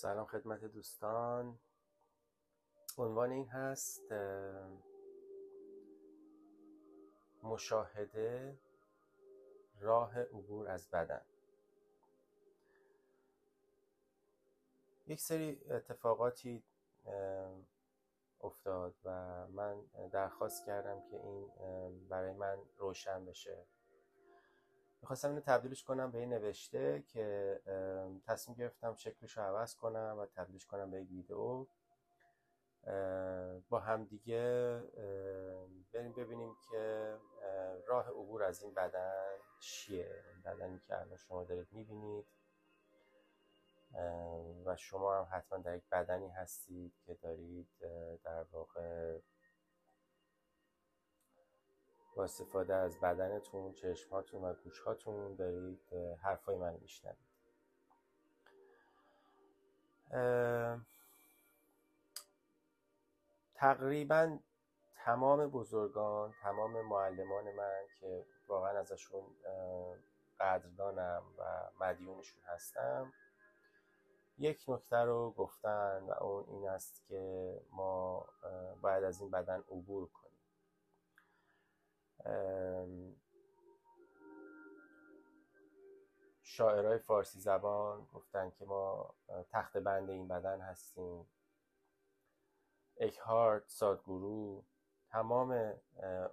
سلام خدمت دوستان. عنوان این هست مشاهده راه عبور از بدن. یک سری اتفاقاتی افتاد و من درخواست کردم که این برای من روشن بشه. می‌خواستم اینو تبدیلش کنم به این نوشته که تصمیم گرفتم شکلش رو عوض کنم و تبدیلش کنم به یک ویدیو. با همدیگه بریم ببینیم که راه عبور از این بدن چیه. بدنی که الان شما دارید می‌بینید. و شما هم حتما در یک بدنی هستید که دارید در واقع با استفاده از بدنتون چشماتون و گوشهاتون دارید حرفای من میشنوید. تقریبا تمام بزرگان تمام معلمان من که واقعا ازشون قدردانم و مدیونشون هستم یک نکته رو گفتن و اون این است که ما باید از این بدن عبور کنیم. شاعرای فارسی زبان گفتن که ما تخت بند این بدن هستیم. اکهارت سادگورو تمام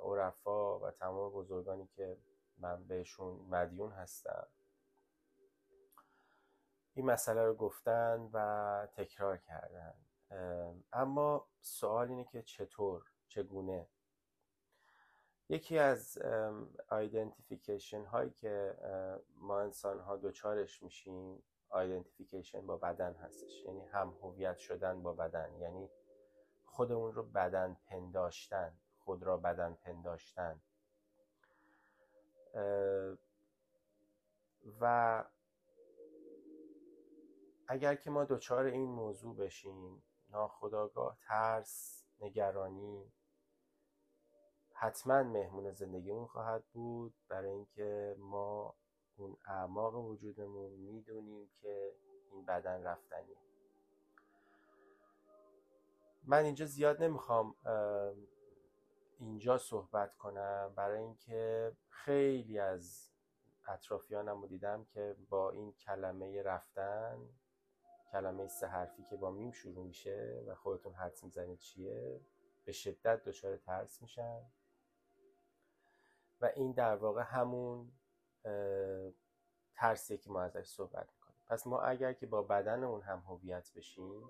عرفا و تمام بزرگانی که من بهشون مدیون هستم. این مسئله رو گفتن و تکرار کردن. اما سوال اینه که چطور چگونه یکی از آیدنتیفیکیشن هایی که ما انسان ها دوچارش میشیم آیدنتیفیکیشن با بدن هستش. یعنی هم هویت شدن با بدن. یعنی خودمون رو بدن پنداشتن خود را بدن پنداشتن. و اگر که ما دچار این موضوع بشیم ناخداگاه ترس نگرانی حتما مهمون زندگیمون خواهد بود. برای اینکه ما اون اعماق وجودمون می‌دونیم که این بدن رفتنیه. من اینجا زیاد نمی‌خوام اینجا صحبت کنم. برای اینکه خیلی از اطرافیانم رو دیدم که با این کلمه رفتن کلمه سه حرفی که با میم شروع میشه و خودتون حدس می‌زنید چیه به شدت دچار ترس میشن. این در واقع همون ترسیه که ما ازش صحبت می‌کنیم. پس ما اگر که با بدنمون هم هویت بشیم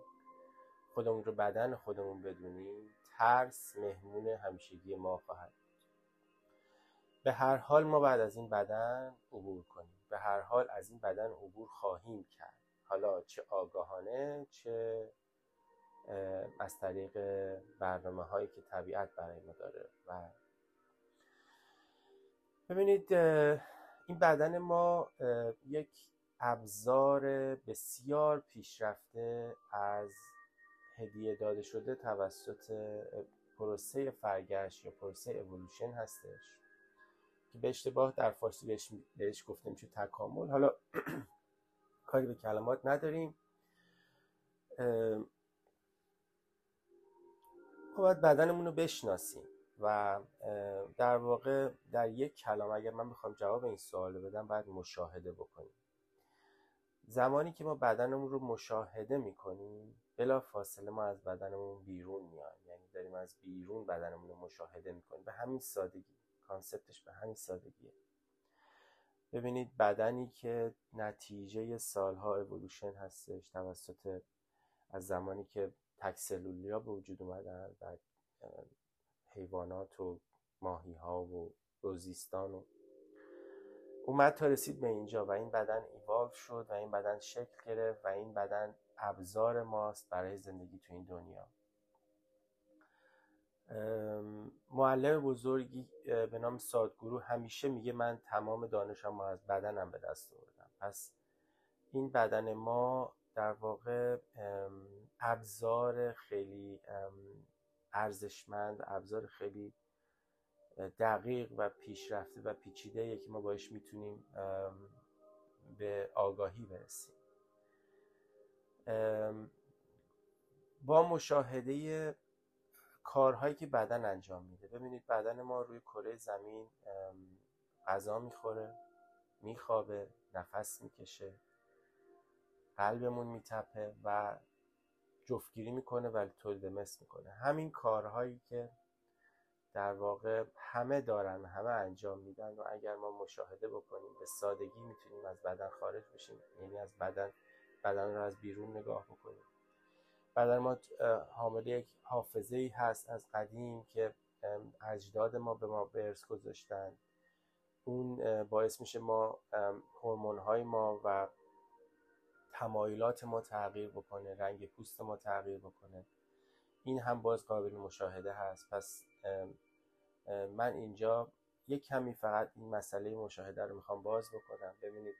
خودمون رو بدن خودمون بدونیم ترس مهمون همیشگی ما خواهد به هر حال ما بعد از این بدن عبور کنیم. به هر حال از این بدن عبور خواهیم کرد. حالا چه آگاهانه چه از طریق برنامه هایی که طبیعت برای ما داره و ببینید این بدن ما یک ابزار بسیار پیشرفته از هدیه داده شده توسط پروسه فرگشت یا پروسه اولوشن هستش که به اشتباه در فارسی بهش, بهش گفته میشه تکامل. حالا کاری به کلمات نداریم. باید بدنمون رو بشناسیم. و در واقع در یک کلام اگر من بخوام جواب این سوال بدم باید مشاهده بکنیم. زمانی که ما بدنمون رو مشاهده می‌کنیم بلا فاصله ما از بدنمون بیرون میایم یعنی داریم از بیرون بدنمون رو مشاهده می‌کنیم. به همین سادگی. کانسپتش به همین سادگیه. ببینید بدنی که نتیجه سالها اولوشن هستش توسط از زمانی که تکسلولی ها به وجود اومدن و حیوانات و ماهی ها و روزیستان و اومد تا رسید به اینجا و این بدن ایوالو شد و این بدن شکل گرفت و این بدن ابزار ماست برای زندگی تو این دنیا. معلم بزرگی به نام سادگورو همیشه میگه من تمام دانشم از بدنم به دست آوردم. پس این بدن ما در واقع ابزار خیلی ارزشمند ابزار خیلی دقیق و پیشرفته و پیچیده که ما باش می‌تونیم به آگاهی برسیم. با مشاهده کارهایی که بدن انجام میده ببینید بدن ما روی کره زمین غذا می‌خوره میخوابه نفس می‌کشه قلبمون میتپه و جفتگیری می‌کنه ولی تولید مثل می‌کنه. همین کارهایی که در واقع همه دارن همه انجام میدن و اگر ما مشاهده بکنیم به سادگی می‌تونیم از بدن خارج بشیم. یعنی از بدن بدن رو از بیرون نگاه بکنیم. بدن ما حامل یک حافظه ای هست از قدیم که اجداد ما به ما به ارث گذاشتن. اون باعث میشه ما هورمون های ما و تمایلات ما تغییر بکنه رنگ پوست ما تغییر بکنه. این هم باز قابل مشاهده هست. پس من اینجا یک کمی فقط این مسئله مشاهده رو می‌خوام باز بکنم. ببینید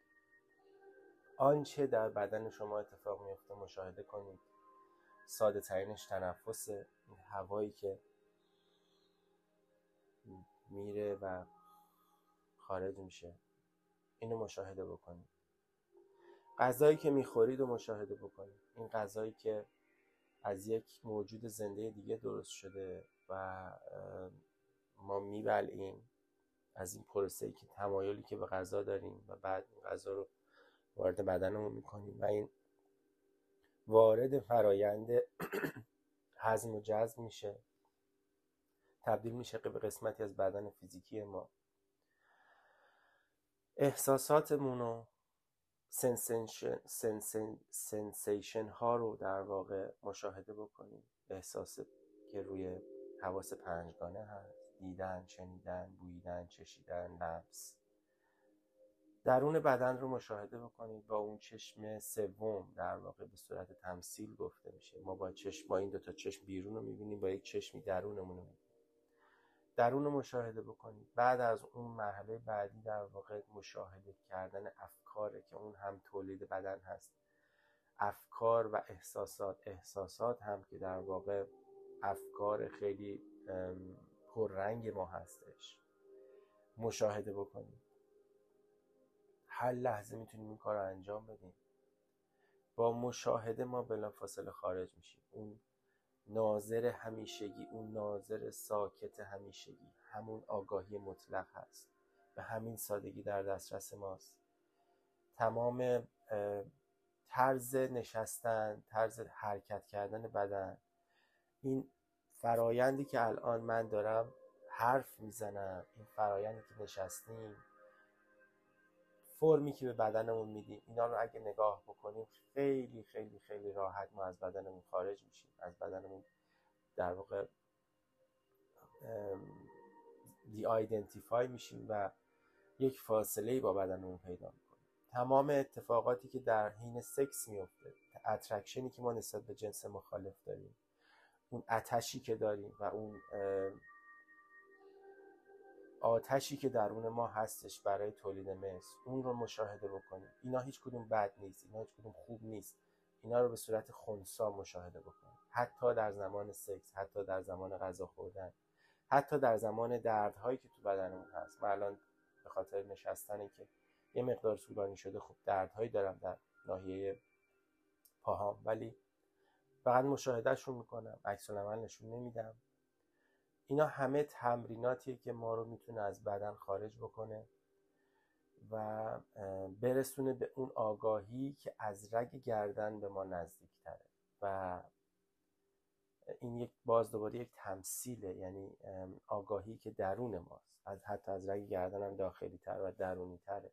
آنچه در بدن شما اتفاق میفته مشاهده کنید. ساده ترینش تنفس هوایی که میره و خارج میشه. اینو مشاهده بکنید. غذایی که می‌خورید و مشاهده بکنید. این غذایی که از یک موجود زنده دیگه درست شده و ما میبلعیم از این پروسه که تمایلی که به غذا داریم و بعد این غذا رو وارد بدنمون می‌کنیم. و این وارد فرایند هضم و جذب میشه. تبدیل میشه به قسمتی از بدن فیزیکی ما. احساساتمون و سنسیشن ها رو در واقع مشاهده بکنیم. احساس که روی حواس پنجگانه هست. دیدن شنیدن بویدن چشیدن لمس. درون بدن رو مشاهده بکنید با اون چشم سوم در واقع به صورت تمثیل گفته میشه. ما با چشم با این دو تا چشم بیرون رو می‌بینیم. با یک چشمی درونمون رو درون رو مشاهده بکنید. بعد از اون مرحله بعدی در واقع مشاهده کردن افکاره که اون هم تولید بدن هست. افکار و احساسات. احساسات هم که در واقع افکار خیلی پررنگ ما هستش. مشاهده بکنید. هر لحظه می‌تونیم این کار رو انجام بدیم. با مشاهده ما بلا فاصله خارج میشیم. اون ناظر همیشگی اون ناظر ساکت همیشگی. همون آگاهی مطلق هست. به همین سادگی در دسترس ماست. تمام طرز نشستن طرز حرکت کردن بدن این فرایندی که الان من دارم حرف می‌زنم این فرایندی که نشستیم فرمی که به بدنمون میدیم. اینا رو اگه نگاه بکنیم خیلی خیلی خیلی راحت ما از بدنمون خارج میشیم. از بدنمون در واقع de-identify میشیم و یک فاصله با بدنمون پیدا می‌کنیم. تمام اتفاقاتی که در حین سکس میفته attraction ی که ما نسبت به جنس مخالف داریم اون عطشی که داریم و اون آتشی که درون ما هستش برای تولید مثل اون رو مشاهده بکنیم. اینا هیچ کدوم بد نیست اینا هیچ کدوم خوب نیست. اینا رو به صورت خونسا مشاهده بکنیم. حتی در زمان سکس حتی در زمان غذا خوردن حتی در زمان دردهایی که تو بدنمون هست. من الان به خاطر نشستنی که یه مقدار طولانی شده خب دردهایی دارم در ناحیه پاهام. ولی فقط مشاهدهشون می‌کنم عکس نشون نمیدم. اینا همه تمریناتیه که ما رو می‌تونه از بدن خارج بکنه و برسونه به اون آگاهی که از رگ گردن به ما نزدیک تره و این یک باز دوباره یک تمثیله یعنی آگاهی که درون ماست. از حتی از رگ گردن هم داخلی تر و درونی تره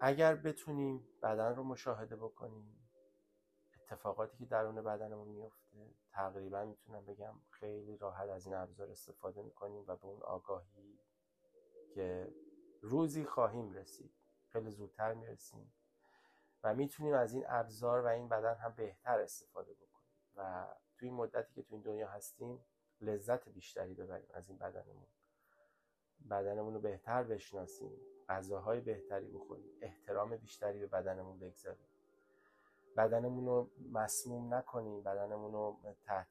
اگر بتونیم بدن رو مشاهده بکنیم اتفاقاتی که درون بدنمون میفته تقریبا می‌تونم بگم خیلی راحت از این ابزار استفاده می‌کنیم و به اون آگاهی که روزی خواهیم رسید. خیلی زودتر می‌رسیم و می‌تونیم از این ابزار و این بدن هم بهتر استفاده بکنیم و توی مدتی که تو این دنیا هستیم لذت بیشتری ببریم از این بدنمون. بدنمون رو بهتر بشناسیم غذاهای بهتری بخوریم احترام بیشتری به بدنمون بگذاریم. بدنمون رو مسموم نکنیم بدنمون رو تحت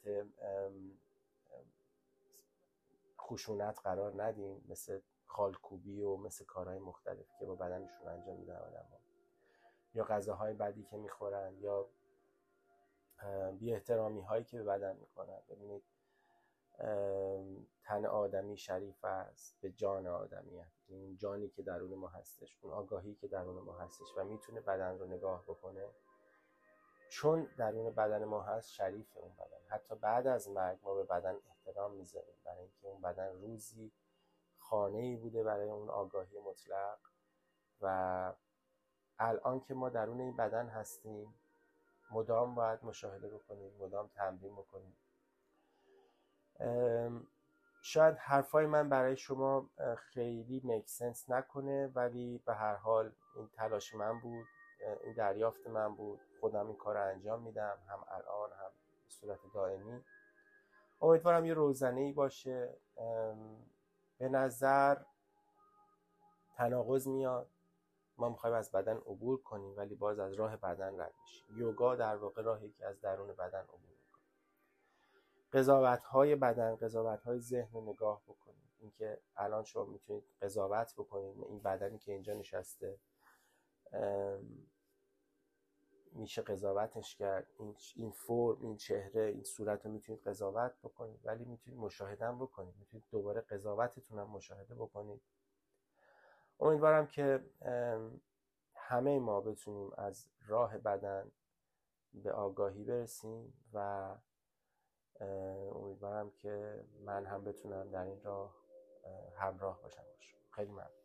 خشونت قرار ندیم. مثل خالکوبی و مثل کارهای مختلف که با بدنشون انجام میدن آدم یا غذاهای بدی که می‌خورن یا بی احترامی هایی که به بدن می‌کنن ببینید تن آدمی شریف است به جان آدمی این جانی که درون ما هستش اون آگاهی که درون ما هستش و می‌تونه بدن رو نگاه بکنه. چون درون بدن ما هست شریف اون بدن. حتی بعد از مرگ ما به بدن احترام می‌ذاریم. برای اینکه اون بدن روزی خانه ای بوده برای اون آگاهی مطلق و الان که ما درون این بدن هستیم مدام باید مشاهده بکنیم مدام تمرین بکنیم. شاید حرفای من برای شما خیلی میک سنس نکنه ولی به هر حال این تلاش من بود این دریافت من بود. خودم این کار انجام میدم هم الان هم به صورت دائمی. امیدوارم یه روزنه ای باشه به نظر تناقض میاد. ما می‌خوایم از بدن عبور کنیم ولی باز از راه بدن رد میشیم. یوگا در واقع راهی که از درون بدن عبور می‌کنه. قضاوت های بدن قضاوت های ذهن رو نگاه بکنید اینکه الان شما می‌تونید قضاوت بکنید این بدنی که اینجا نشسته. میشه قضاوتش کرد. این, این فرم این چهره این صورت رو می‌تونید قضاوت بکنید ولی می‌تونید مشاهده بکنید. می‌تونید دوباره قضاوتتون هم مشاهده بکنید. امیدوارم که همه ما بتونیم از راه بدن به آگاهی برسیم و امیدوارم که من هم بتونم در این راه همراه باشم باشم. خیلی ممنون.